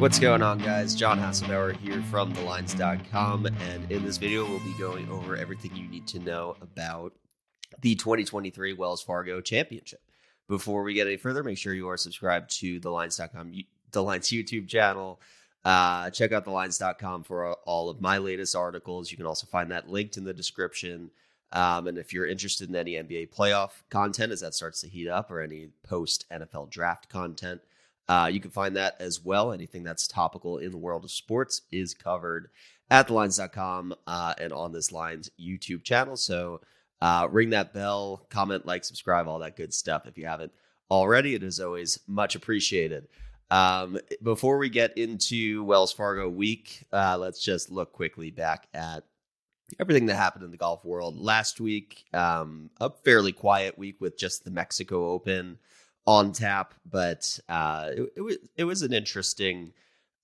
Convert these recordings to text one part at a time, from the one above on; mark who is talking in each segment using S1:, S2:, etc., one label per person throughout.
S1: What's going on, guys? John Haslbauer here from TheLines.com, and in this video, we'll be going over everything you need to know about the 2023 Wells Fargo Championship. Before we get any further, make sure you are subscribed to TheLines.com, The Lines YouTube channel. Uh, check out TheLines.com for all of my latest articles. You can also find that linked in the description. Um, and if you're interested in any NBA playoff content as that starts to heat up or any post NFL draft content, uh, you can find that as well. Anything that's topical in the world of sports is covered at thelines.com uh, and on this Lines YouTube channel. So uh, ring that bell, comment, like, subscribe, all that good stuff. If you haven't already, it is always much appreciated. Um, before we get into Wells Fargo week, uh, let's just look quickly back at everything that happened in the golf world last week. Um, a fairly quiet week with just the Mexico Open on tap, but uh, it, it, was it was an interesting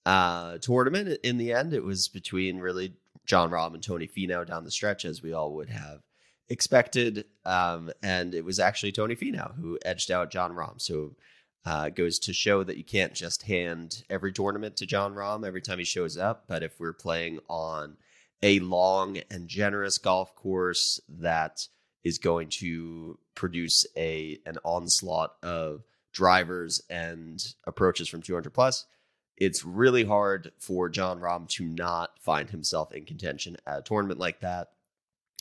S1: uh, tournament. In the end, it was between really Jon Rahm and Tony Finau down the stretch, as we all would have expected, um, and it was actually Tony Finau who edged out Jon Rahm. So. Uh, goes to show that you can't just hand every tournament to Jon Rahm every time he shows up. But if we're playing on a long and generous golf course that is going to produce a an onslaught of drivers and approaches from 200 plus. It's really hard for Jon Rahm to not find himself in contention at a tournament like that.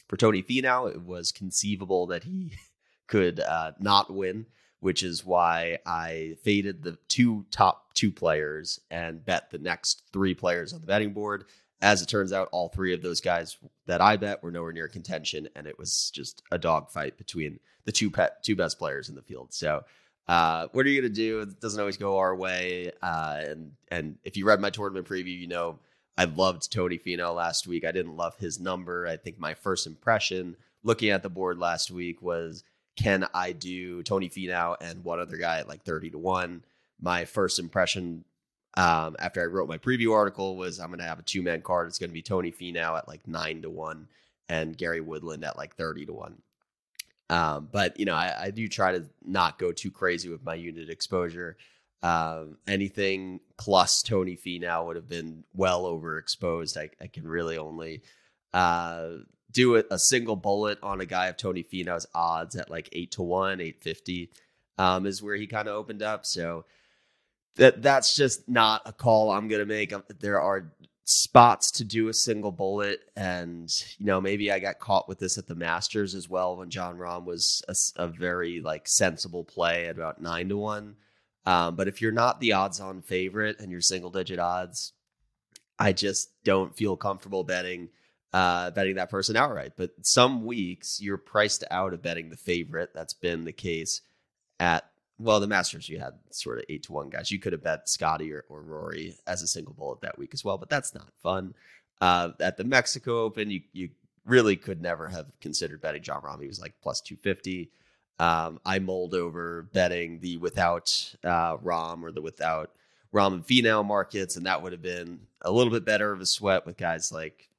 S1: For Tony Finau, it was conceivable that he could uh, not win, which is why I faded the two top two players and bet the next three players on the betting board as it turns out, all three of those guys that I bet were nowhere near contention, and it was just a dogfight between the two pet, two best players in the field. So, uh, what are you going to do? It doesn't always go our way. Uh, and and if you read my tournament preview, you know I loved Tony Finau last week. I didn't love his number. I think my first impression looking at the board last week was, can I do Tony Finau and one other guy at like thirty to one? My first impression um, after I wrote my preview article was I'm going to have a two man card. It's going to be Tony Finau at like nine to one and Gary Woodland at like 30 to one. Um, but you know, I, I, do try to not go too crazy with my unit exposure. Um, anything plus Tony Finau would have been well overexposed. I, I can really only uh, do a, a, single bullet on a guy of Tony Finau's odds at like eight to one, eight fifty um, is where he kind of opened up. So that that's just not a call I'm going to make. Um, there are spots to do a single bullet, and you know maybe I got caught with this at the Masters as well when jon Rahm was a, a very like sensible play at about nine to one. Um, but if you're not the odds-on favorite and you're single-digit odds, I just don't feel comfortable betting uh, betting that person outright. But some weeks you're priced out of betting the favorite. That's been the case at well, the Masters, you had sort of eight to one guys. You could have bet Scotty or, or Rory as a single bullet that week as well, but that's not fun. Uh, at the Mexico Open, you you really could never have considered betting Jon Rahm. He was like plus two fifty. Um, I mulled over betting the without uh, Rahm or the without Rahm and Finau markets, and that would have been a little bit better of a sweat with guys like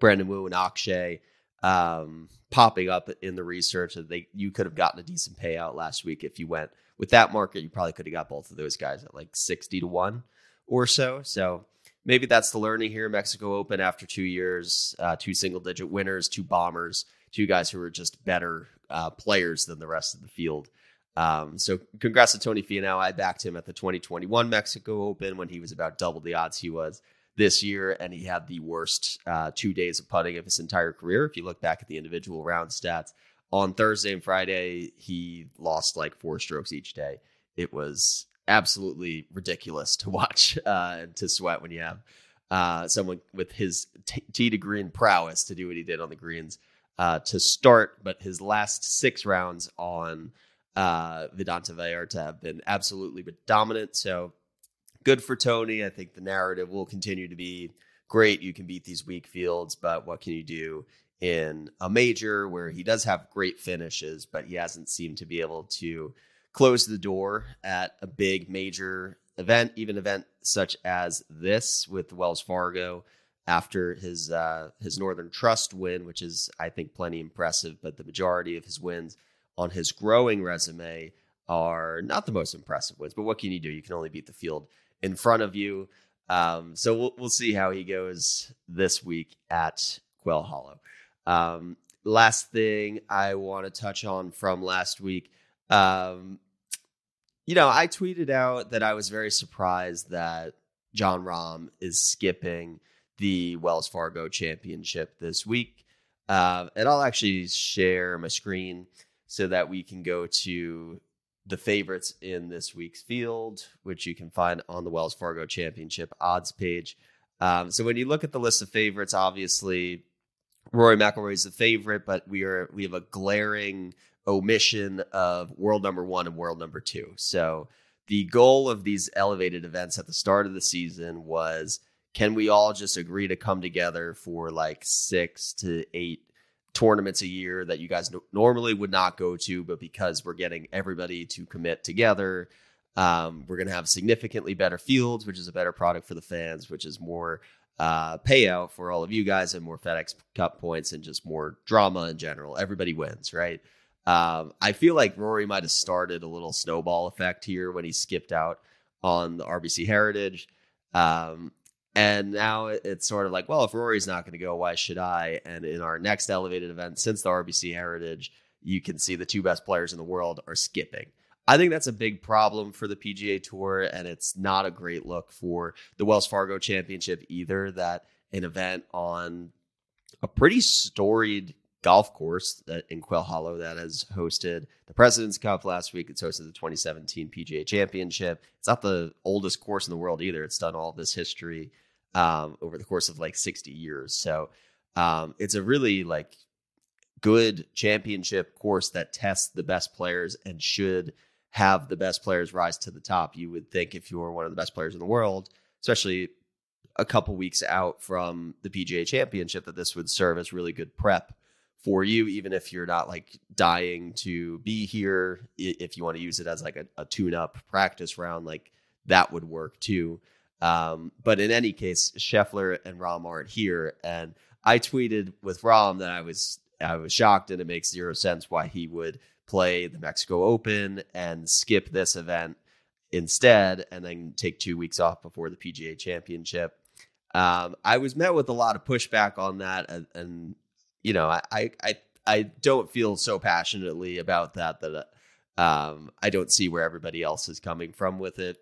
S1: Brandon Wu and Akshay um, popping up in the research that they you could have gotten a decent payout last week if you went with that market, you probably could have got both of those guys at like 60 to 1 or so. So maybe that's the learning here. Mexico Open after two years, uh, two single digit winners, two bombers, two guys who are just better uh, players than the rest of the field. Um, so congrats to Tony Finau. I backed him at the 2021 Mexico Open when he was about double the odds he was this year, and he had the worst uh, two days of putting of his entire career. If you look back at the individual round stats, on Thursday and Friday, he lost like four strokes each day. It was absolutely ridiculous to watch uh, and to sweat when you have uh, someone with his t-, tee to green prowess to do what he did on the greens uh, to start. But his last six rounds on uh, Vidanta Vallarta have been absolutely dominant. So good for Tony. I think the narrative will continue to be great. You can beat these weak fields, but what can you do in a major where he does have great finishes, but he hasn't seemed to be able to close the door at a big major event, even event such as this with Wells Fargo after his uh, his Northern Trust win, which is I think plenty impressive. But the majority of his wins on his growing resume are not the most impressive wins. But what can you do? You can only beat the field in front of you. Um, so we'll we'll see how he goes this week at Quail Hollow. Um, last thing I want to touch on from last week. Um, you know, I tweeted out that I was very surprised that Jon Rahm is skipping the Wells Fargo Championship this week. Uh, and I'll actually share my screen so that we can go to the favorites in this week's field, which you can find on the Wells Fargo Championship odds page. Um, so when you look at the list of favorites, obviously Rory McIlroy is the favorite, but we are we have a glaring omission of world number one and world number two. So the goal of these elevated events at the start of the season was can we all just agree to come together for like six to eight tournaments a year that you guys normally would not go to, but because we're getting everybody to commit together, um, we're going to have significantly better fields, which is a better product for the fans, which is more uh, payout for all of you guys and more FedEx Cup points and just more drama in general. Everybody wins, right? Um, I feel like Rory might have started a little snowball effect here when he skipped out on the RBC Heritage. Um, and now it's sort of like, well, if Rory's not going to go, why should I? And in our next elevated event, since the RBC Heritage, you can see the two best players in the world are skipping. I think that's a big problem for the PGA Tour, and it's not a great look for the Wells Fargo Championship either. That an event on a pretty storied golf course that in Quail Hollow that has hosted the President's Cup last week. It's hosted the 2017 PGA Championship. It's not the oldest course in the world either. It's done all this history um, over the course of like 60 years. So um, it's a really like good championship course that tests the best players and should have the best players rise to the top. You would think if you were one of the best players in the world, especially a couple weeks out from the PGA Championship, that this would serve as really good prep for you, even if you're not like dying to be here. If you want to use it as like a, a tune up practice round, like that would work too. Um, but in any case, Scheffler and Rahm aren't here, and I tweeted with Rahm that I was I was shocked, and it makes zero sense why he would play the Mexico Open and skip this event instead, and then take two weeks off before the PGA Championship. Um, I was met with a lot of pushback on that, and, and you know, I, I I don't feel so passionately about that that um, I don't see where everybody else is coming from with it.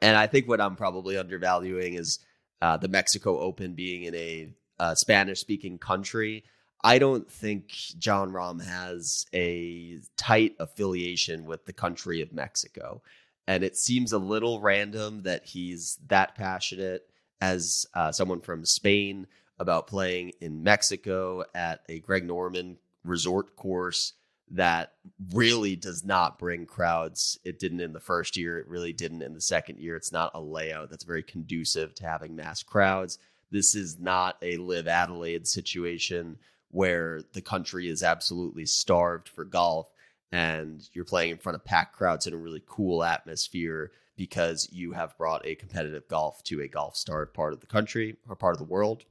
S1: And I think what I'm probably undervaluing is uh, the Mexico Open being in a uh, Spanish speaking country. I don't think Jon Rahm has a tight affiliation with the country of Mexico. And it seems a little random that he's that passionate as uh, someone from Spain about playing in Mexico at a Greg Norman resort course that really does not bring crowds. It didn't in the first year. It really didn't in the second year. It's not a layout that's very conducive to having mass crowds. This is not a LIV Adelaide situation where the country is absolutely starved for golf and you're playing in front of packed crowds in a really cool atmosphere because you have brought a competitive golf to a golf starved part of the country or part of the world.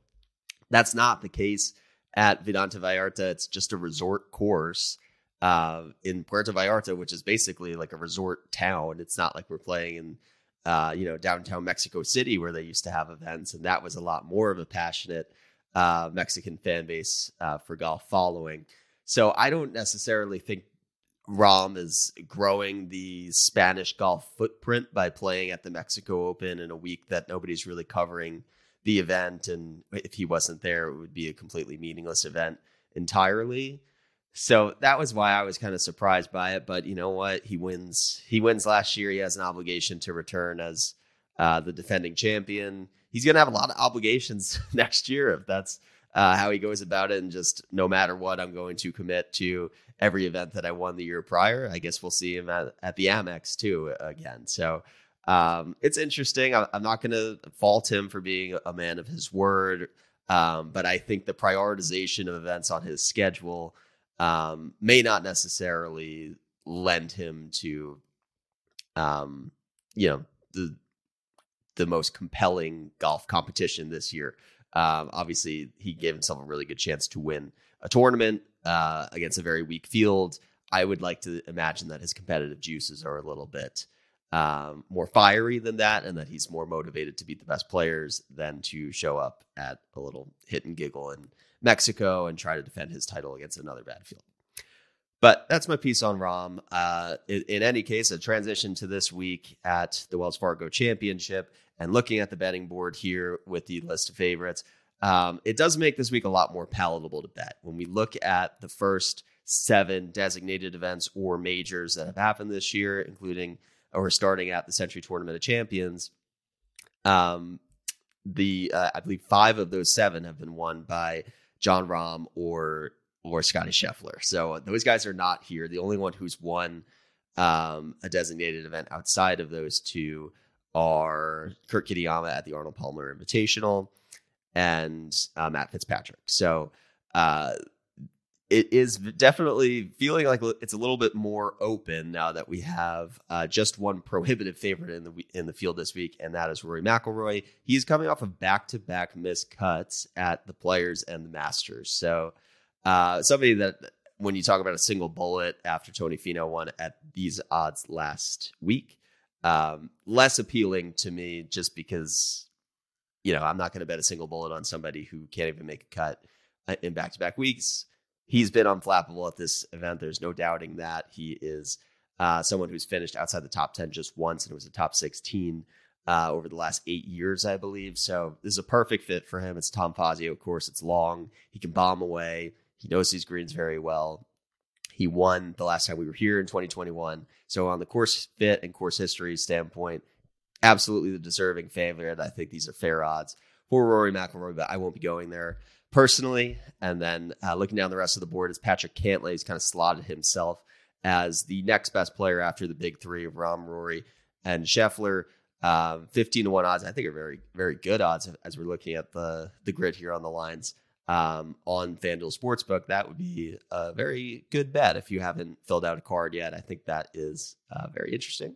S1: That's not the case at Vidanta Vallarta. It's just a resort course uh, in Puerto Vallarta, which is basically like a resort town. It's not like we're playing in, uh, you know, downtown Mexico City where they used to have events, and that was a lot more of a passionate uh, Mexican fan base uh, for golf following. So I don't necessarily think Rahm is growing the Spanish golf footprint by playing at the Mexico Open in a week that nobody's really covering the event, and if he wasn't there, it would be a completely meaningless event entirely. So that was why I was kind of surprised by it. But you know what? He wins. He wins last year. He has an obligation to return as uh, the defending champion. He's going to have a lot of obligations next year if that's uh, how he goes about it. And just no matter what, I'm going to commit to every event that I won the year prior. I guess we'll see him at, at the Amex too again. So um, it's interesting. I, am not going to fault him for being a man of his word. Um, but I think the prioritization of events on his schedule um, may not necessarily lend him to, um, you know, the the most compelling golf competition this year. Um, obviously, he gave himself a really good chance to win a tournament uh, against a very weak field. I would like to imagine that his competitive juices are a little bit um, more fiery than that, and that he's more motivated to beat the best players than to show up at a little hit and giggle in Mexico and try to defend his title against another bad field. But that's my piece on Rahm. Uh, in, in, any case, a transition to this week at the Wells Fargo Championship and looking at the betting board here with the list of favorites. Um, it does make this week a lot more palatable to bet. When we look at the first seven designated events or majors that have happened this year, including or starting at the Sentry Tournament of Champions, um, the uh, I believe five of those seven have been won by Jon Rahm or or Scotty Scheffler. So those guys are not here. The only one who's won um, a designated event outside of those two are Kurt Kitayama at the Arnold Palmer Invitational and uh, Matt Fitzpatrick. So uh, it is definitely feeling like it's a little bit more open now that we have uh, just one prohibitive favorite in the in the field this week, and that is Rory McIlroy. He's coming off of back to back missed cuts at the Players and the Masters. So uh, somebody that when you talk about a single bullet after Tony Finau won at these odds last week, um, less appealing to me just because, you know, I'm not going to bet a single bullet on somebody who can't even make a cut uh, in back to back weeks. He's been unflappable at this event. There's no doubting that. He is uh, someone who's finished outside the top 10 just once, and it was a top 16 uh, over the last eight years, I believe. So this is a perfect fit for him. It's Tom Fazio, of course. It's long. He can bomb away. He knows these greens very well. He won the last time we were here in 2021. So on the course fit and course history standpoint, absolutely the deserving favorite. I think these are fair odds for Rory McIlroy, but I won't be going there personally. And then uh, looking down the rest of the board is Patrick Cantlay. He's kind of slotted himself as the next best player after the big three of Rahm, Rory, and Scheffler. Um, 15 to 1 odds, I think are very, very good odds as we're looking at the the grid here on the lines um, on FanDuel Sportsbook, that would be a very good bet if you haven't filled out a card yet. I think that is uh, very interesting.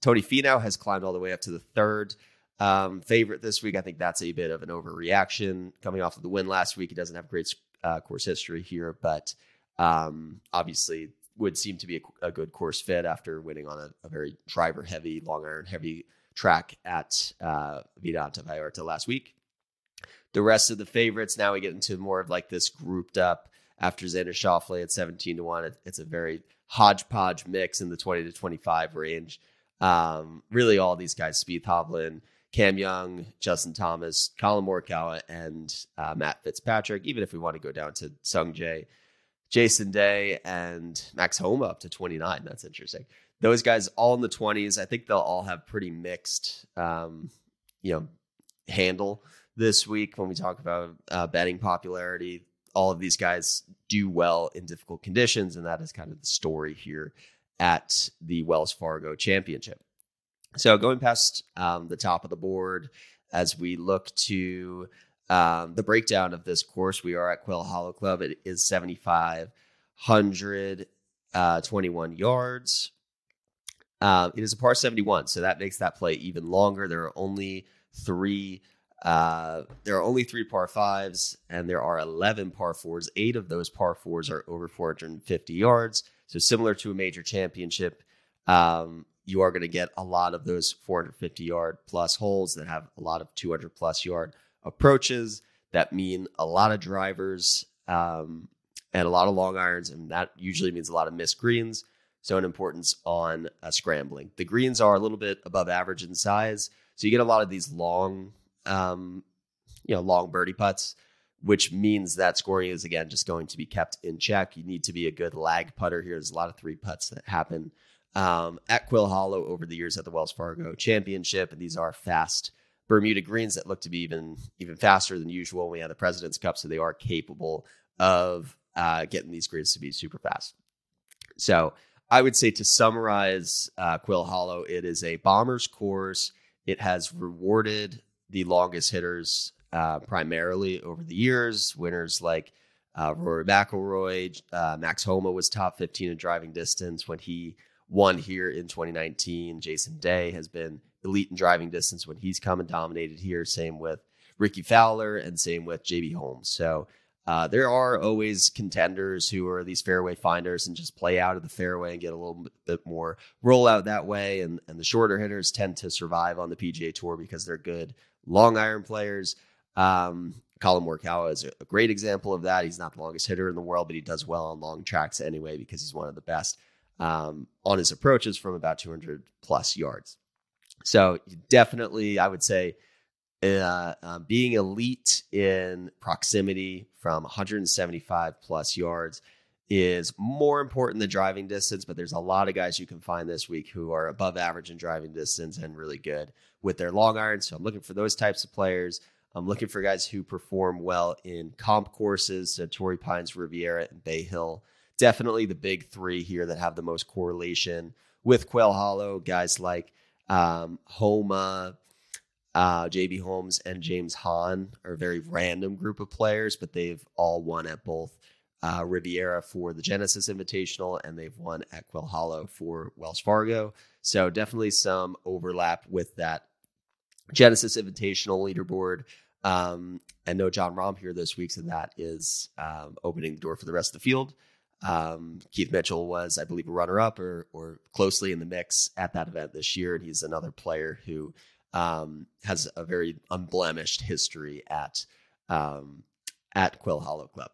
S1: Tony Finau has climbed all the way up to the third um, favorite this week. I think that's a bit of an overreaction coming off of the win last week. He doesn't have great uh, course history here, but um, obviously would seem to be a, a, good course fit after winning on a, a, very driver heavy, long iron heavy track at uh, Vidanta Vallarta last week the rest of the favorites. Now we get into more of like this grouped up after Xander Schauffele at 17 to 1. It's a very hodgepodge mix in the 20 to 25 range. Um, really, all these guys, Spieth Hovland, Cam Young, Justin Thomas, Collin Morikawa, and uh, Matt Fitzpatrick. Even if we want to go down to Sung Jae, Jason Day, and Max Homa up to 29. That's interesting. Those guys all in the 20s. I think they'll all have pretty mixed, um, you know, handle this week when we talk about uh, betting popularity. All of these guys do well in difficult conditions, and that is kind of the story here at the Wells Fargo Championship. So, going past um, the top of the board, as we look to um, the breakdown of this course, we are at Quail Hollow Club. It is 7,521 uh, yards. Uh, it is a par 71, so that makes that play even longer. There are only three uh, there are only three par fives, and there are 11 par fours. Eight of those par fours are over 450 yards. So, similar to a major championship, um, you are going to get a lot of those 450 yard plus holes that have a lot of 200 plus yard approaches that mean a lot of drivers um, and a lot of long irons. And that usually means a lot of missed greens. So, an importance on uh, scrambling. The greens are a little bit above average in size. So, you get a lot of these long um, you know, long birdie putts, which means that scoring is again just going to be kept in check. You need to be a good lag putter here. There's a lot of three putts that happen um, at Quail Hollow over the years at the Wells Fargo Championship, and these are fast Bermuda greens that look to be even even faster than usual. We had the President's Cup, so they are capable of uh, getting these greens to be super fast. So I would say to summarize uh, Quail Hollow, it is a bomber's course. It has rewarded the longest hitters uh, primarily over the years. Winners like uh, Rory McIlroy, uh, Max Homa was top 15 in driving distance when he won here in 2019. Jason Day has been elite in driving distance when he's come and dominated here. Same with Rickie Fowler and same with JB Holmes. So Uh, there are always contenders who are these fairway finders and just play out of the fairway and get a little bit more rollout that way. And, and the shorter hitters tend to survive on the PGA Tour because they're good long iron players. Um, Collin Morikawa is a great example of that. He's not the longest hitter in the world, but he does well on long tracks anyway because he's one of the best um, on his approaches from about 200 plus yards. So definitely, I would say uh, uh, being elite in proximity from 175 plus yards is more important than driving distance, but there's a lot of guys you can find this week who are above average in driving distance and really good with their long irons. So I'm looking for those types of players. I'm looking for guys who perform well in comp courses, so Torrey Pines, Riviera, and Bay Hill. Definitely the big three here that have the most correlation with Quail Hollow. Guys like um, Homa, uh, JB Holmes, and James Hahn are a very random group of players, but they've all won at both uh, Riviera for the Genesis Invitational, and they've won at Quail Hollow for Wells Fargo. So definitely some overlap with that Genesis Invitational leaderboard. Um, and no Jon Rahm here this week, so that is um, opening the door for the rest of the field. Um, Keith Mitchell was, I believe, a runner-up or or closely in the mix at that event this year, and he's another player who um, has a very unblemished history at um, at Quail Hollow Club.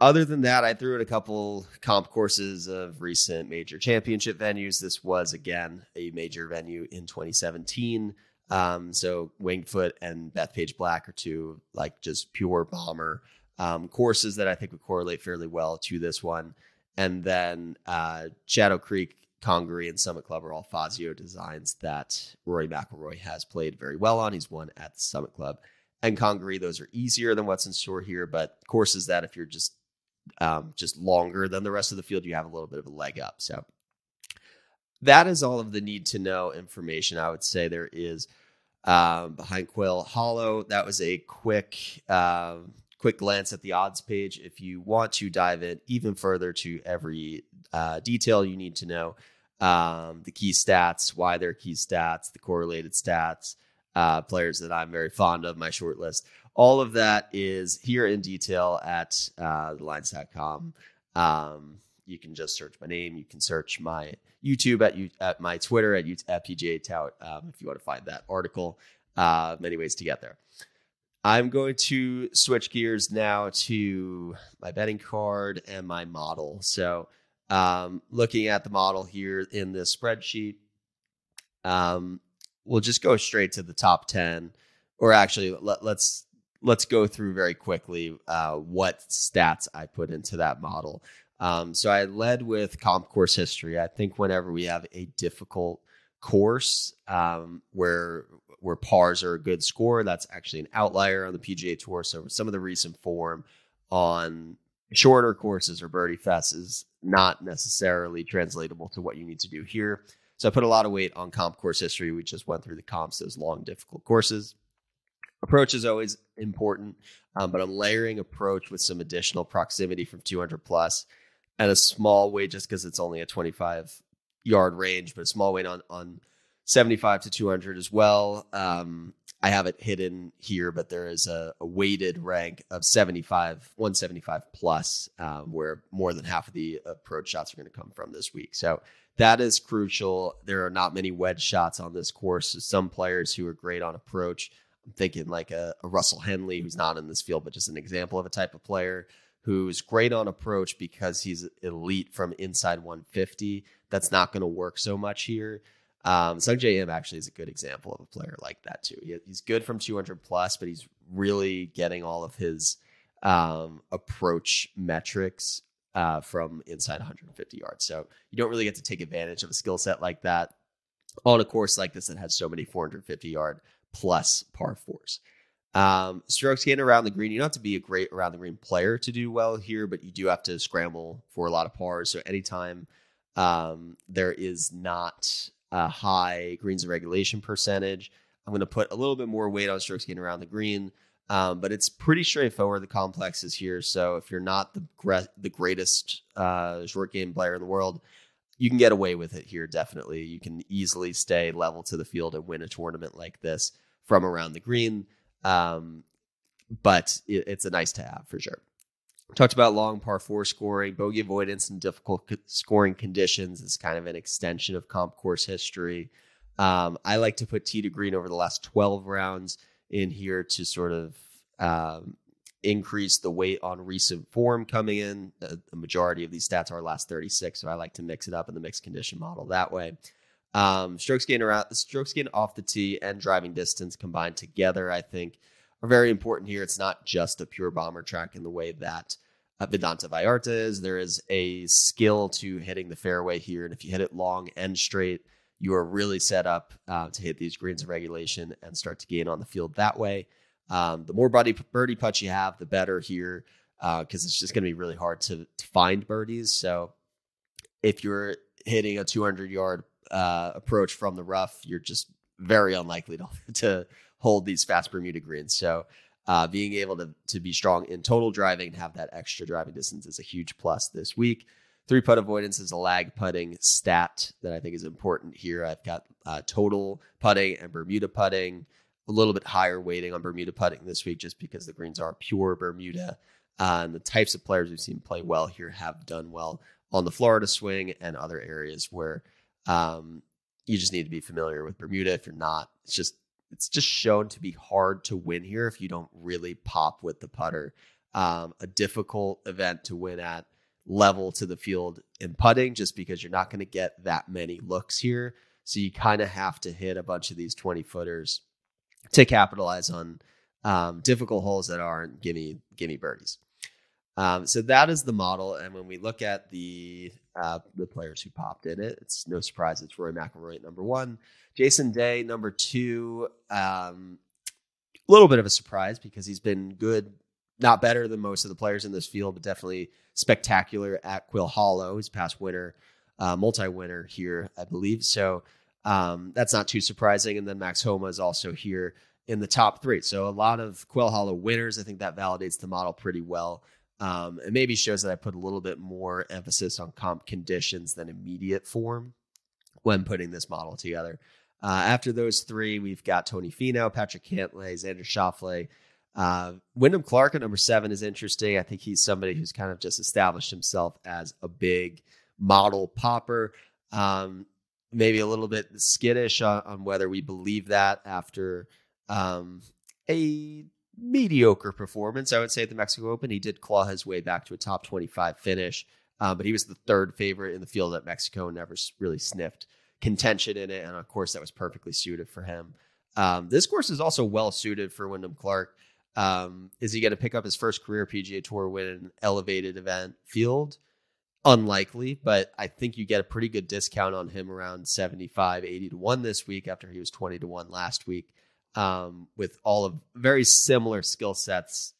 S1: Other than that, I threw in a couple comp courses of recent major championship venues. This was again a major venue in 2017. Um, so Winged Foot and Bethpage Black are two like just pure bomber um, courses that I think would correlate fairly well to this one. And then uh, Shadow Creek, Congaree, and Summit Club are all Fazio designs that Rory McIlroy has played very well on. He's won at Summit Club and Congaree. Those are easier than what's in store here, but courses that if you're just um, just longer than the rest of the field, you have a little bit of a leg up. So that is all of the need to know information. I would say there is um, behind Quail Hollow. That was a quick um, quick glance at the odds page. If you want to dive in even further to every uh, detail you need to know, um, the key stats, why they're key stats, the correlated stats, uh, players that I'm very fond of, my short list. All of that is here in detail at uh, thelines.com. Um, you can just search my name. You can search my YouTube at you at my Twitter at, at PGA Tout um, if you want to find that article. Uh, many ways to get there. I'm going to switch gears now to my betting card and my model. So, um, looking at the model here in this spreadsheet, um, we'll just go straight to the top 10 or actually let, us let's, let's go through very quickly uh, what stats I put into that model. Um, so I led with comp course history. I think whenever we have a difficult course um, where where pars are a good score, that's actually an outlier on the PGA Tour. So some of the recent form on shorter courses or birdie fests is not necessarily translatable to what you need to do here. So I put a lot of weight on comp course history. We just went through the comps, those long, difficult courses. Approach is always important, um, but I'm layering approach with some additional proximity from 200 plus and a small weight just because it's only a 25 yard range, but a small weight on on 75 to 200 as well. Um, I have it hidden here, but there is a, a weighted rank of 75, 175 plus, um, where more than half of the approach shots are going to come from this week. So that is crucial. There are not many wedge shots on this course. Some players who are great on approach. I'm thinking like a, a Russell Henley, who's not in this field, but just an example of a type of player who's great on approach because he's elite from inside 150. That's not going to work so much here. Um, Sungjae Im actually is a good example of a player like that too. He, he's good from 200 plus, but he's really getting all of his um, approach metrics uh, from inside 150 yards. So you don't really get to take advantage of a skill set like that on a course like this that has so many 450 yard plus par fours. Um, strokes gained around the green. You don't have to be a great around the green player to do well here, but you do have to scramble for a lot of pars. So anytime um, there is not a high greens regulation percentage, I'm going to put a little bit more weight on strokes gained around the green. Um, but it's pretty straightforward. The complex is here. So if you're not the gre- the greatest uh, short game player in the world, you can get away with it here. Definitely, you can easily stay level to the field and win a tournament like this from around the green. Um, but it, it's a nice to have for sure. Talked about long par four scoring, bogey avoidance, and difficult scoring conditions is kind of an extension of comp course history. Um, I like to put tee to green over the last 12 rounds in here to sort of um, increase the weight on recent form coming in. The, the, majority of these stats are last 36, so I like to mix it up in the mixed condition model that way. Um, strokes gain around strokes gain off the tee and driving distance combined together, I think, are very important here. It's not just a pure bomber track in the way that uh, Vidanta Vallarta is. There is a skill to hitting the fairway here, and if you hit it long and straight, you are really set up uh, to hit these greens of regulation and start to gain on the field that way. Um, the more birdie, birdie putts you have, the better here because uh, it's just going to be really hard to, to, find birdies. So if you're hitting a 200 yard uh, approach from the rough, you're just very unlikely to, to hold these fast Bermuda greens. So uh, being able to, to be strong in total driving and have that extra driving distance is a huge plus this week. Three putt avoidance is a lag putting stat that I think is important here. I've got uh, total putting and Bermuda putting, a little bit higher weighting on Bermuda putting this week just because the greens are pure Bermuda. Uh, and the types of players we've seen play well here have done well on the Florida swing and other areas where um, you just need to be familiar with Bermuda. If you're not, it's just it's just shown to be hard to win here if you don't really pop with the putter. Um, a difficult event to win at level to the field in putting just because you're not going to get that many looks here. So you kind of have to hit a bunch of these 20 footers to capitalize on um, difficult holes that aren't gimme gimme birdies. Um, so that is the model. And when we look at the uh, the players who popped in it, it's no surprise it's Rory McIlroy at number one, Jason Day number two. Um, a little bit of a surprise because he's been good, not better than most of the players in this field, but definitely spectacular at Quail Hollow. He's past winner, uh, multi winner here, I believe. So um, that's not too surprising. And then Max Homa is also here in the top three. So a lot of Quail Hollow winners. I think that validates the model pretty well. Um, it maybe shows that I put a little bit more emphasis on comp conditions than immediate form when putting this model together. Uh, after those three, we've got Tony Finau, Patrick Cantlay, Xander Schauffele, uh, Wyndham Clark at number seven is interesting. I think he's somebody who's kind of just established himself as a big model popper. Um, maybe a little bit skittish on, on, whether we believe that after um, a mediocre performance, I would say, at the Mexico Open. He did claw his way back to a top 25 finish, uh, but he was the third favorite in the field at Mexico and never really sniffed contention in it. And of course, that was perfectly suited for him. Um, this course is also well suited for Wyndham Clark. Um, is he going to pick up his first career PGA Tour win in an elevated event field? Unlikely, but I think you get a pretty good discount on him around 75, 80 to 1 this week after he was 20 to 1 last week um, with all of very similar skill sets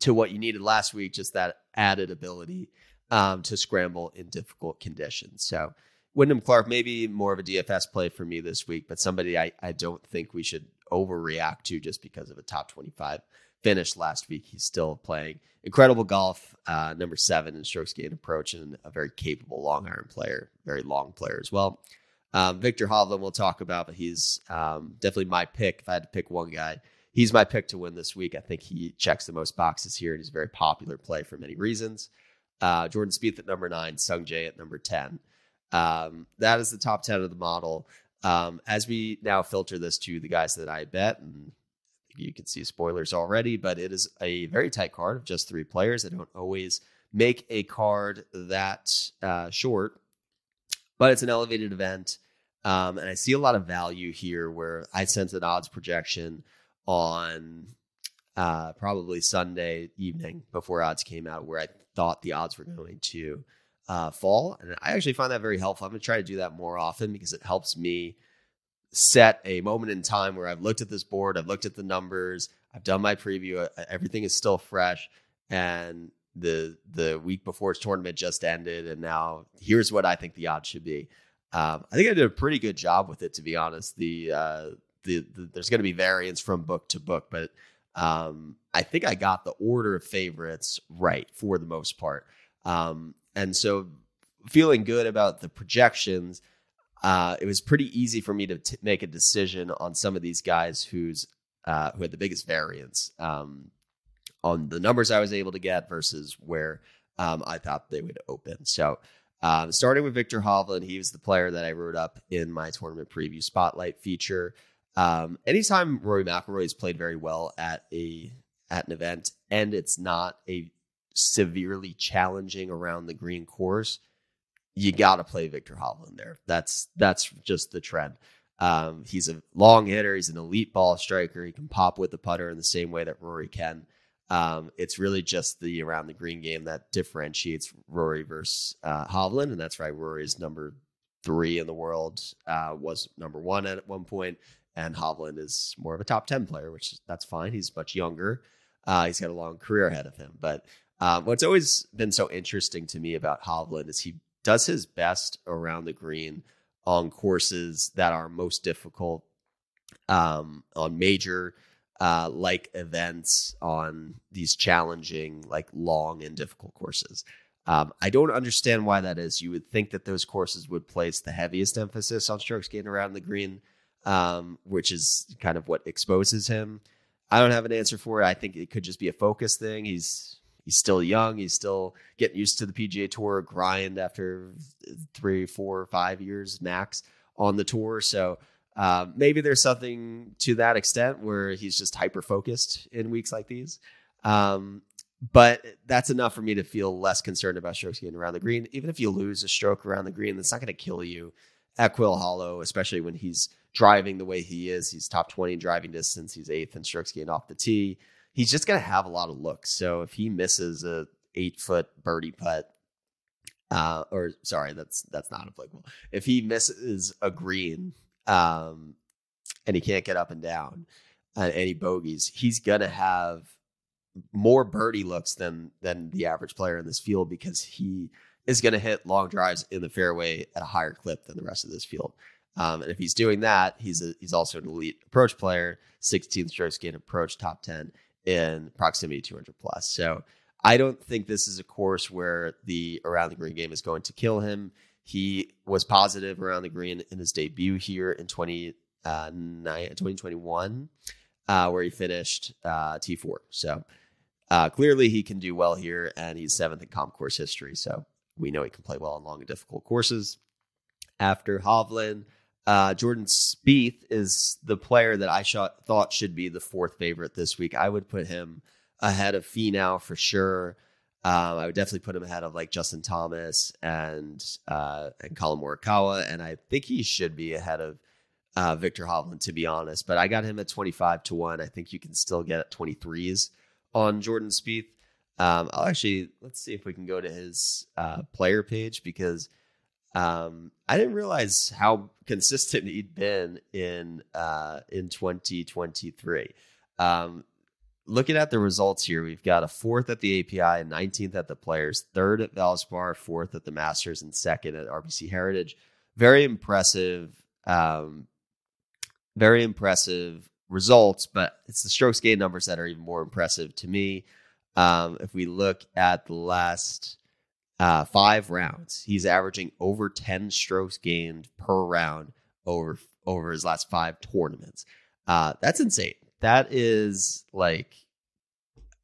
S1: to what you needed last week, just that added ability um, to scramble in difficult conditions. So, Wyndham Clark, maybe more of a DFS play for me this week, but somebody I, I don't think we should overreact to just because of a top 25 finish last week. He's still playing incredible golf, uh, number seven in strokes gained approach, and a very capable long iron player, very long player as well. Um, Viktor Hovland we'll talk about, but he's um, definitely my pick. If I had to pick one guy, he's my pick to win this week. I think he checks the most boxes here, and he's a very popular play for many reasons. Uh, Jordan Spieth at number nine, Sung Jae at number 10. Um, that is the top 10 of the model. Um, as we now filter this to the guys that I bet, and you can see spoilers already, but it is a very tight card of just three players. I don't always make a card that uh, short, but it's an elevated event. Um, and I see a lot of value here where I sent an odds projection on uh, probably Sunday evening before odds came out, where I thought the odds were going to uh, fall. And I actually find that very helpful. I'm going to try to do that more often because it helps me set a moment in time where I've looked at this board, I've looked at the numbers, I've done my preview, uh, everything is still fresh. And the the week before its tournament just ended, and now here's what I think the odds should be. Um, I think I did a pretty good job with it, to be honest. The uh, the, the, there's going to be variance from book to book, but um, I think I got the order of favorites right for the most part. Um, and so feeling good about the projections, uh, it was pretty easy for me to t- make a decision on some of these guys who's uh, who had the biggest variance. Um, on the numbers I was able to get versus where um, I thought they would open. So, um, starting with Viktor Hovland, he was the player that I wrote up in my tournament preview spotlight feature. Um, anytime Rory McIlroy has played very well at a at an event, and it's not a severely challenging around the green course, you got to play Viktor Hovland there. That's that's just the trend. Um, he's a long hitter. He's an elite ball striker. He can pop with the putter in the same way that Rory can. Um, it's really just the around the green game that differentiates Rory versus uh, Hovland, and that's why Rory is number three in the world. Uh, was number one at one point, and Hovland is more of a top ten player, which that's fine. He's much younger. Uh, he's got a long career ahead of him. But um, what's always been so interesting to me about Hovland is he does his best around the green on courses that are most difficult, um, on major uh, like events, on these challenging, like long and difficult courses. Um, I don't understand why that is. You would think that those courses would place the heaviest emphasis on strokes gained around the green, um, which is kind of what exposes him. I don't have an answer for it. I think it could just be a focus thing. He's he's still young. He's still getting used to the PGA Tour grind after three, four, five years max on the tour. So uh, maybe there's something to that extent where he's just hyper focused in weeks like these. Um, but that's enough for me to feel less concerned about strokes getting around the green. Even if you lose a stroke around the green, that's not going to kill you at Quail Hollow, especially when he's driving the way he is. He's top 20 in driving distance. He's eighth in strokes gained off the tee he's just going to have a lot of looks. So if he misses a eight foot birdie putt, uh, or sorry, that's that's not applicable. If he misses a green, um, and he can't get up and down, uh, any bogeys, he's gonna have more birdie looks than than the average player in this field because he is going to hit long drives in the fairway at a higher clip than the rest of this field. Um, and if he's doing that, he's a, he's also an elite approach player, 16th strokes gain approach, top 10 in proximity 200 plus. So I don't think this is a course where the around the green game is going to kill him. He was positive around the green in his debut here in 20, uh, 2021, uh, where he finished uh, T4. So uh, clearly he can do well here, and he's seventh in comp course history. So we know he can play well on long and difficult courses. After Hovland, uh, Jordan Spieth is the player that I thought should be the fourth favorite this week. I would put him ahead of Finau for sure. Um, I would definitely put him ahead of like Justin Thomas and uh, and Collin Morikawa, and I think he should be ahead of uh, Viktor Hovland to be honest. But I got him at twenty five to one. I think you can still get twenty threes on Jordan Spieth. Um, I'll actually let's see if we can go to his uh, player page because um, I didn't realize how consistent he'd been in uh, in 2023. Um, looking at the results here, we've got a fourth at the API, 19th at the Players, third at Valspar, fourth at the Masters, and second at RBC Heritage. Very impressive, um, very impressive results. But it's the strokes gain numbers that are even more impressive to me. Um, if we look at the last uh, five rounds. He's averaging over 10 strokes gained per round over over his last five tournaments. Uh, that's insane. That is like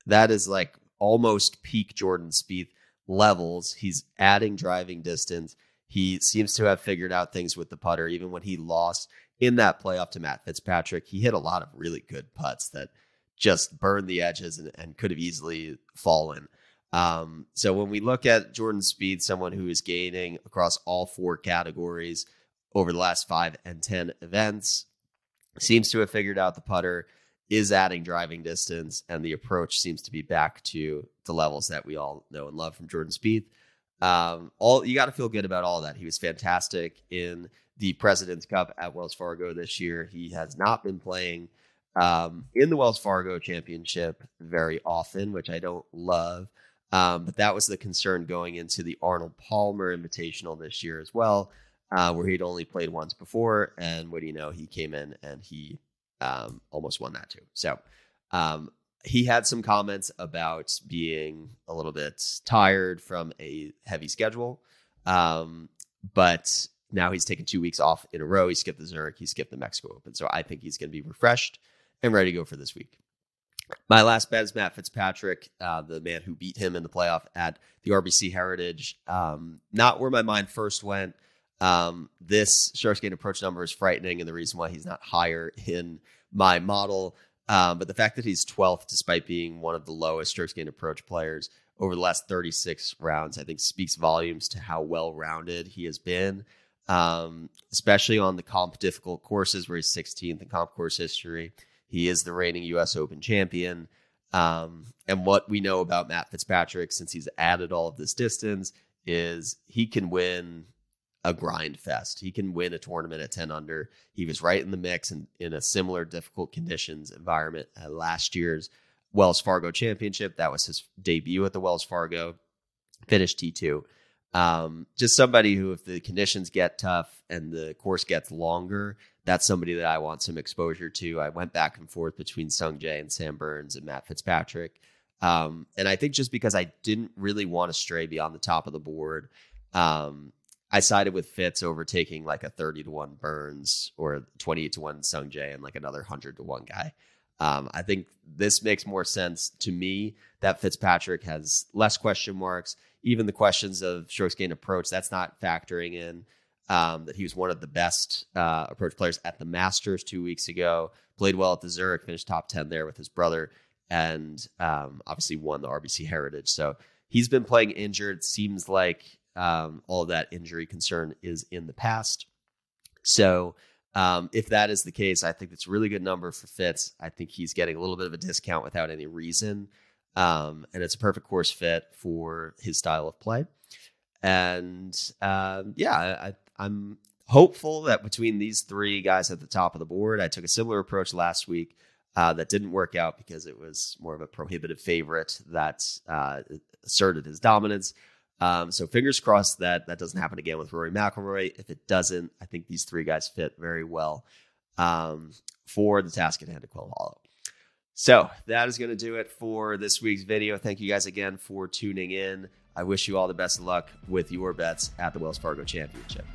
S1: that is like almost peak Jordan Spieth levels. He's adding driving distance. He seems to have figured out things with the putter. Even when he lost in that playoff to Matt Fitzpatrick, he hit a lot of really good putts that just burned the edges and, and could have easily fallen. Um, so when we look at Jordan Spieth, someone who is gaining across all four categories over the last five and 10 events, seems to have figured out the putter, is adding driving distance, and the approach seems to be back to the levels that we all know and love from Jordan Spieth. Um, all you got to feel good about all that. He was fantastic in the President's Cup at Wells Fargo this year. He has not been playing um, in the Wells Fargo Championship very often, which I don't love. Um, but that was the concern going into the Arnold Palmer Invitational this year as well, uh, where he'd only played once before. And what do you know? He came in and he um, almost won that too. So um, he had some comments about being a little bit tired from a heavy schedule. Um, but now he's taken two weeks off in a row. He skipped the Zurich, he skipped the Mexico Open. So I think he's going to be refreshed and ready to go for this week. My last bet is Matt Fitzpatrick, uh, the man who beat him in the playoff at the RBC Heritage. Um, not where my mind first went. Um, this strokes gain approach number is frightening, and the reason why he's not higher in my model. Um, but the fact that he's 12th, despite being one of the lowest strokes gain approach players over the last 36 rounds, I think speaks volumes to how well rounded he has been, um, especially on the comp difficult courses where he's 16th in comp course history. He is the reigning U.S. Open champion. Um, and what we know about Matt Fitzpatrick since he's added all of this distance is he can win a grind fest. He can win a tournament at 10 under. He was right in the mix and in a similar difficult conditions environment at last year's Wells Fargo Championship. That was his debut at the Wells Fargo. Finished T2. Um, just somebody who, if the conditions get tough and the course gets longer, that's somebody that I want some exposure to. I went back and forth between Sung Jae and Sam Burns and Matt Fitzpatrick. Um, and I think just because I didn't really want to stray beyond the top of the board, um, I sided with Fitz overtaking like a 30 to 1 Burns or 28 to 1 Sung Jae and like another 100 to 1 guy. Um, I think this makes more sense to me that Fitzpatrick has less question marks. Even the questions of strokes gain approach, that's not factoring in. Um, that he was one of the best uh, approach players at the Masters two weeks ago. Played well at the Zurich, finished top ten there with his brother, and um, obviously won the RBC Heritage. So he's been playing injured. Seems like um, all that injury concern is in the past. So um, if that is the case, I think it's a really good number for Fitz. I think he's getting a little bit of a discount without any reason. Um, and it's a perfect course fit for his style of play. And um, yeah, I, I'm hopeful that between these three guys at the top of the board, I took a similar approach last week. Uh, that didn't work out because it was more of a prohibitive favorite that uh, asserted his dominance. Um, so fingers crossed that that doesn't happen again with Rory McIlroy. If it doesn't, I think these three guys fit very well um, for the task at hand at Quail Hollow. So that is going to do it for this week's video. Thank you guys again for tuning in. I wish you all the best of luck with your bets at the Wells Fargo Championship.